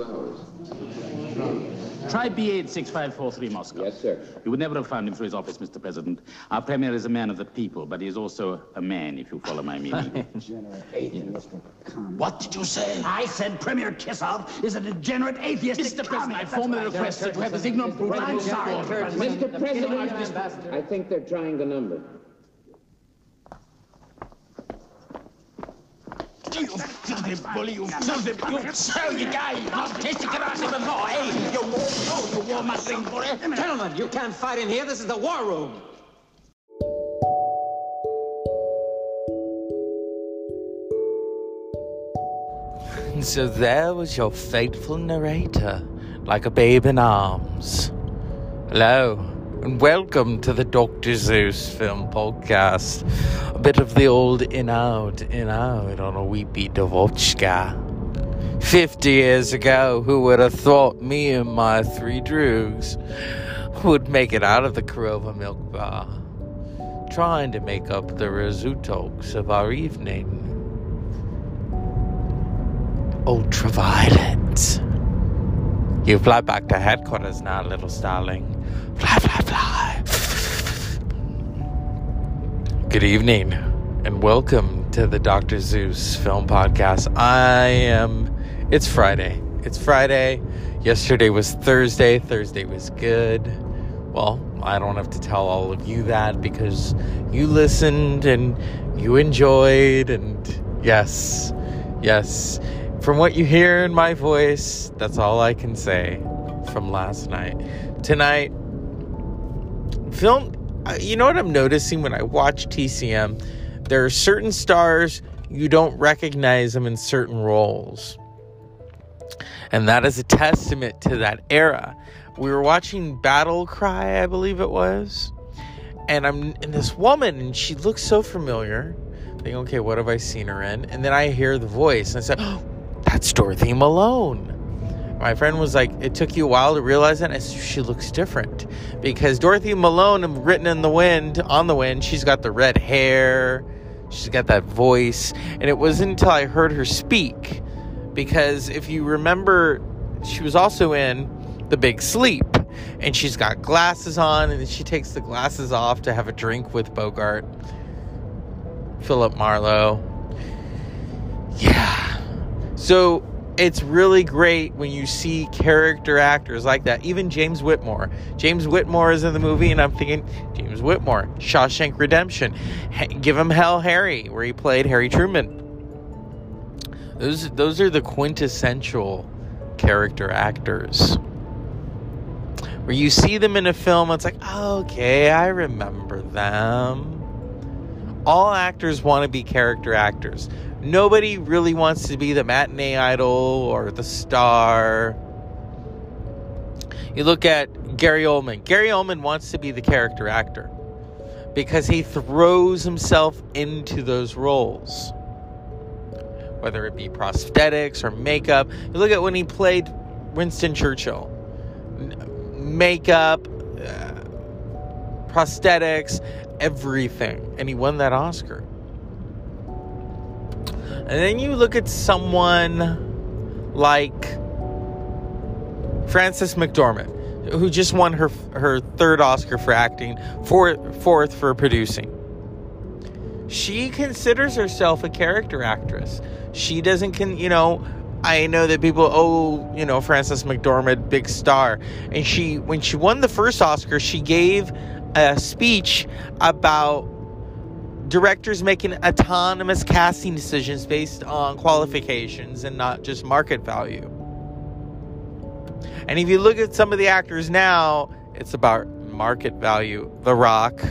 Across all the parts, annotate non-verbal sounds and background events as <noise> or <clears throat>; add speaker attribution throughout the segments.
Speaker 1: two hours.
Speaker 2: Try B86543 Moscow.
Speaker 1: Yes, sir.
Speaker 2: You would never have found him through his office, Mr. President. Our premier is a man of the people, but he is also a man, if you follow my meaning. <laughs>
Speaker 3: What did you say?
Speaker 4: I said Premier Kissoff is a degenerate atheist.
Speaker 2: Mr. President, I formally request that to have this ignorant brute
Speaker 4: Well, I'm sorry.
Speaker 1: Mr. President, I think they're trying the number.
Speaker 2: You filthy bully, you filthy, you surly guy! You've not tasted karate before, eh? You, oh, you war-mongering bully!
Speaker 3: Gentlemen, you can't fight in here. This is the war room.
Speaker 5: And so there was your faithful narrator, like a babe in arms. Hello, and welcome to the Dr. Zeus Film Podcast. A bit of the old in out, in out on a weepy devotchka. Fifty years ago, who would have thought me and my three droogs would make it out of the Korova Milk Bar, trying to make up the results of our evening? ultraviolence. You fly back to headquarters now, little starling. Fly, fly, fly. Good evening, and welcome to the Dr. Zeus Film Podcast. I am. It's Friday. It's Friday. Yesterday was Thursday. Thursday was good. Well, I don't have to tell all of you that because you listened and you enjoyed, and yes, yes. From what you hear in my voice, that's all I can say from last night. Tonight, film, uh, you know what I'm noticing when I watch TCM? There are certain stars you don't recognize them in certain roles. And that is a testament to that era. We were watching Battle Cry, I believe it was. And I'm in this woman, and she looks so familiar. Think, okay, what have I seen her in? And then I hear the voice, and I said, <gasps> oh, that's Dorothy Malone. My friend was like, it took you a while to realize that. She looks different because Dorothy Malone, written in the wind, on the wind, she's got the red hair, she's got that voice, and it wasn't until I heard her speak because if you remember, she was also in The Big Sleep, and she's got glasses on, and she takes the glasses off to have a drink with Bogart, Philip Marlowe. Yeah. So it's really great when you see character actors like that. Even James Whitmore. James Whitmore is in the movie, and I'm thinking, James Whitmore, Shawshank Redemption. give him Hell Harry, where he played Harry Truman. Those, those are the quintessential character actors. Where you see them in a film, it's like, okay, I remember them. All actors want to be character actors nobody really wants to be the matinee idol or the star. You look at Gary Oldman. Gary Oldman wants to be the character actor because he throws himself into those roles. Whether it be prosthetics or makeup. You look at when he played Winston Churchill. Makeup, uh, prosthetics, everything. And he won that Oscar. And then you look at someone like Frances McDormand, who just won her her third Oscar for acting, fourth, fourth for producing. She considers herself a character actress. She doesn't can you know I know that people, oh, you know, Frances McDormand, big star. And she, when she won the first Oscar, she gave a speech about directors making autonomous casting decisions based on qualifications and not just market value. And if you look at some of the actors now, it's about market value. The Rock,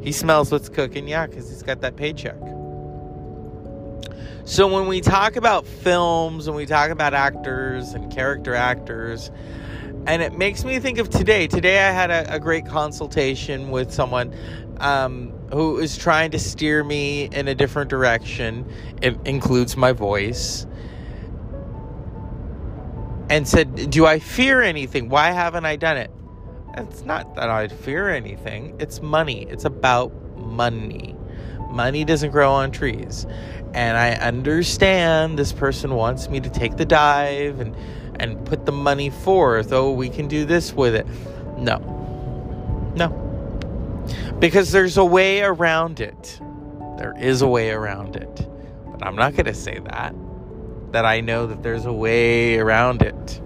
Speaker 5: he smells what's cooking, yeah, because he's got that paycheck. So when we talk about films and we talk about actors and character actors, and it makes me think of today. Today I had a, a great consultation with someone um, who is trying to steer me in a different direction. It includes my voice. And said, Do I fear anything? Why haven't I done it? It's not that I fear anything, it's money. It's about money. Money doesn't grow on trees. And I understand this person wants me to take the dive and and put the money forth. Oh, we can do this with it. No. No. Because there's a way around it. There is a way around it. But I'm not going to say that. That I know that there's a way around it.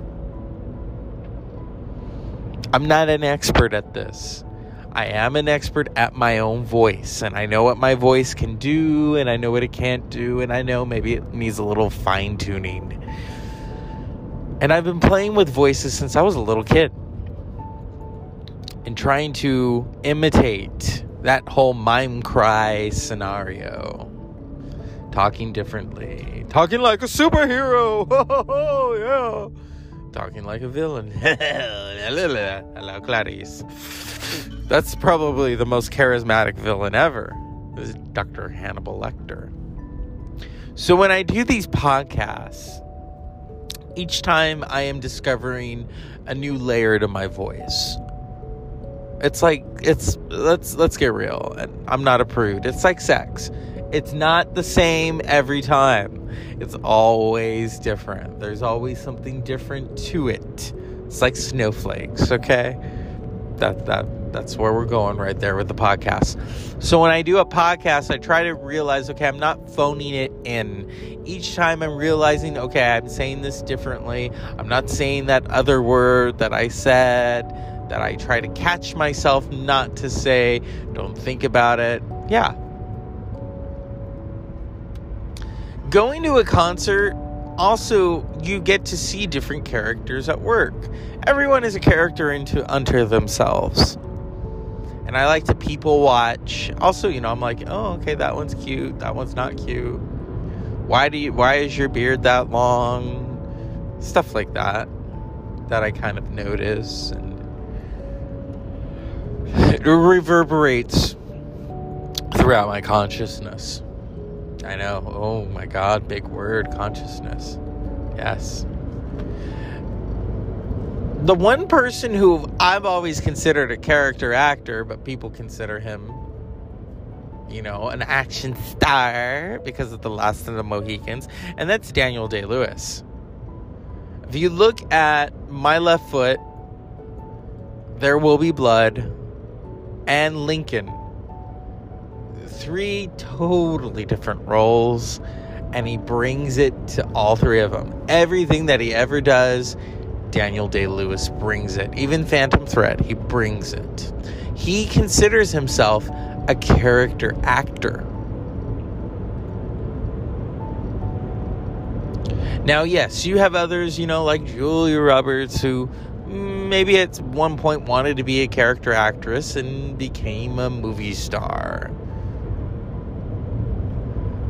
Speaker 5: I'm not an expert at this. I am an expert at my own voice, and I know what my voice can do, and I know what it can't do, and I know maybe it needs a little fine tuning. And I've been playing with voices since I was a little kid and trying to imitate that whole mime cry scenario. Talking differently, talking like a superhero. <laughs> Oh, yeah talking like a villain. <laughs> Hello, Clarice. That's probably the most charismatic villain ever. This is Dr. Hannibal Lecter. So when I do these podcasts, each time I am discovering a new layer to my voice. It's like it's let's let's get real. And I'm not a prude. It's like sex. It's not the same every time. It's always different. There's always something different to it. It's like snowflakes, okay? That that that's where we're going right there with the podcast. So when I do a podcast, I try to realize, okay, I'm not phoning it in. Each time I'm realizing, okay, I'm saying this differently. I'm not saying that other word that I said that I try to catch myself not to say. Don't think about it. Yeah, going to a concert also you get to see different characters at work. Everyone is a character into unto themselves. And i like to people watch. Also you know i'm like oh okay that one's cute. That one's not cute. Why do you why is your beard that long? Stuff like that that i kind of notice and it reverberates throughout my consciousness I know. Oh my God, big word consciousness. Yes. The one person who I've always considered a character actor, but people consider him, you know, an action star because of The Last of the Mohicans, and that's Daniel Day Lewis. If you look at My Left Foot, There Will Be Blood, and Lincoln, three totally different roles and he brings it to all three of them. Everything that he ever does, Daniel Day Lewis brings it. Even Phantom Thread, he brings it. He considers himself a character actor. Now, yes, you have others, you know, like Julia Roberts, who maybe at one point wanted to be a character actress and became a movie star.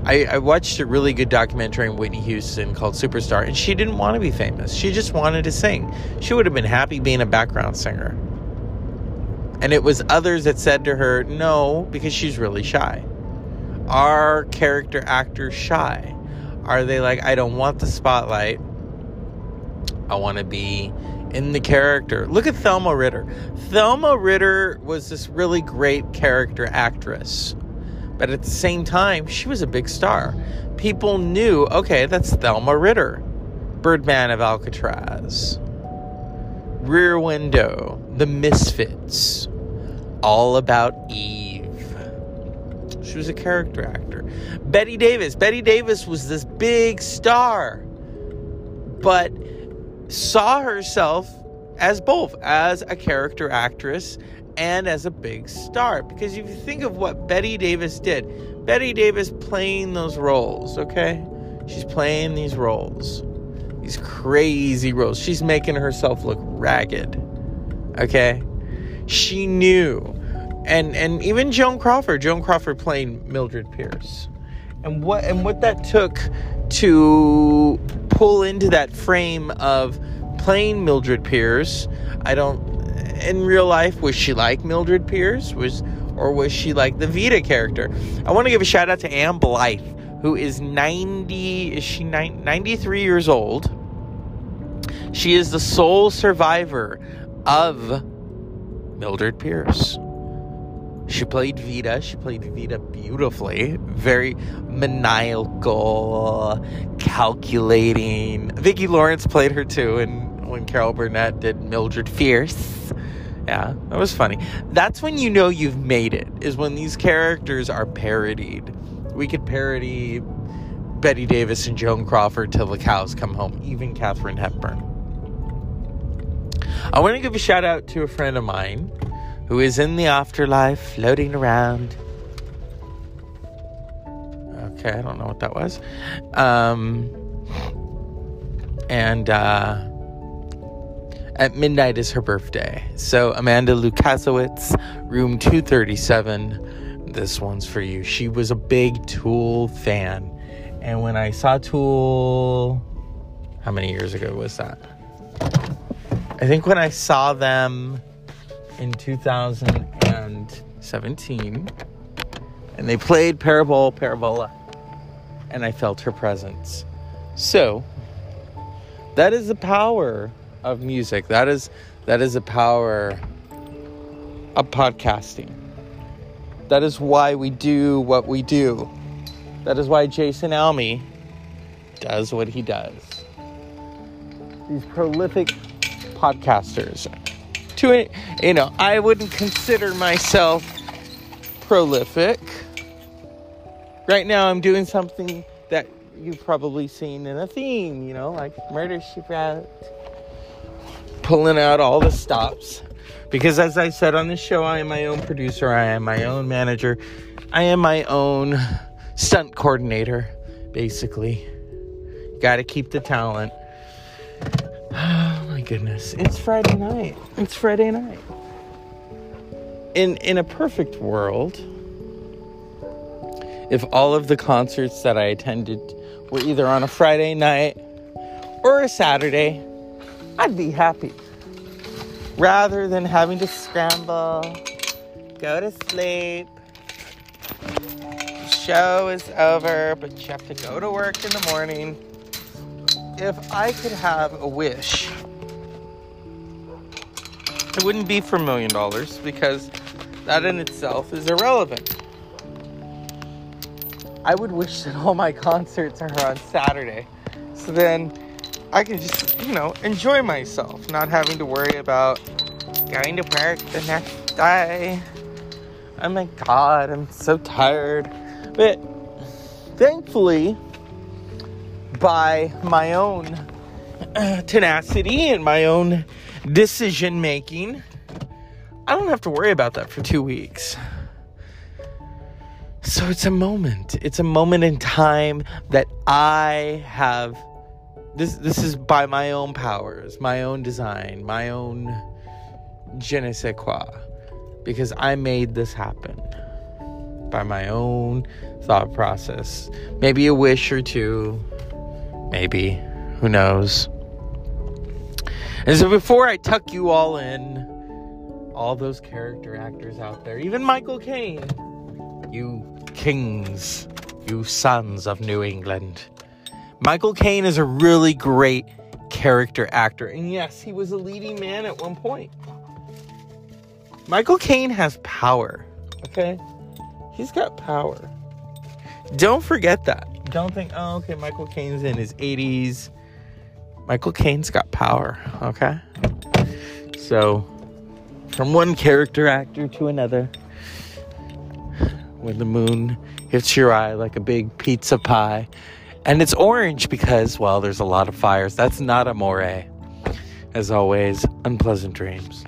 Speaker 5: I, I, watched a really good documentary on Whitney Houston called Superstar, and she didn't want to be famous. She just wanted to sing. She would have been happy being a background singer. And it was others that said to her, no, because she's really shy. Are character actors shy? Are they like, I don't want the spotlight? I want to be in the character. Look at Thelma Ritter. Thelma Ritter was this really great character actress but at the same time, she was a big star. People knew, okay, that's Thelma Ritter, Birdman of Alcatraz, Rear Window, The Misfits, All About Eve. She was a character actor. Bette Davis. Bette Davis was this big star, but saw herself as both as a character actress and as a big star. Because if you think of what Bette Davis did, Bette Davis playing those roles, okay? She's playing these roles, these crazy roles. She's making herself look ragged, okay? She knew. And and even Joan Crawford, Joan Crawford playing Mildred Pierce. And what and what that took to pull into that frame of playing Mildred Pierce, I don't in real life, was she like Mildred Pierce? Was or was she like the Veda character? I want to give a shout out to Ann Blyth, who is 90 is she 93 years old. She is the sole survivor of Mildred Pierce. She played Veda. She played Veda beautifully. Very maniacal, calculating. Vicki Lawrence played her too, and when Carol Burnett did Mildred Fierce. Yeah, that was funny. That's when you know you've made it, is when these characters are parodied. We could parody Bette Davis and Joan Crawford till the cows come home, even Katharine Hepburn. I want to give a shout out to a friend of mine who is in the afterlife floating around. Okay, I don't know what that was. Um, and uh, at midnight is her birthday. So, Amanda Lukasiewicz, room 237. This one's for you. She was a big Tool fan. And when I saw Tool, how many years ago was that? I think when I saw them in 2017 and they played Parabol Parabola and I felt her presence. So, that is the power of music. That is that is the power of podcasting. That is why we do what we do. That is why Jason Alme does what he does. These prolific podcasters. To you know, I wouldn't consider myself prolific. Right now, I'm doing something that you've probably seen in a theme. You know, like Murder She Wrote, pulling out all the stops. Because as I said on the show, I am my own producer. I am my own manager. I am my own stunt coordinator, basically. Got to keep the talent. My goodness. It's Friday night. It's Friday night. In in a perfect world, if all of the concerts that I attended were either on a Friday night or a Saturday, I'd be happy. Rather than having to scramble, go to sleep, show is over, but you have to go to work in the morning. If I could have a wish, it wouldn't be for a million dollars because that in itself is irrelevant. I would wish that all my concerts are on Saturday. So then I can just, you know, enjoy myself, not having to worry about going to work the next day. Oh my god, I'm so tired. But thankfully, by my own <clears throat> tenacity and my own decision making, I don't have to worry about that for two weeks. So it's a moment. It's a moment in time that I have. This this is by my own powers, my own design, my own je ne sais quoi, because I made this happen by my own thought process. Maybe a wish or two, maybe who knows. And so before I tuck you all in, all those character actors out there, even Michael Caine, you kings, you sons of New England. Michael Caine is a really great character actor. And yes, he was a leading man at one point. Michael Caine has power, okay? He's got power. Don't forget that. Don't think, oh, okay, Michael Caine's in his 80s. Michael Caine's got power, okay? So, from one character actor to another, when the moon hits your eye like a big pizza pie, and it's orange because, well, there's a lot of fires. That's not a amore. As always, unpleasant dreams.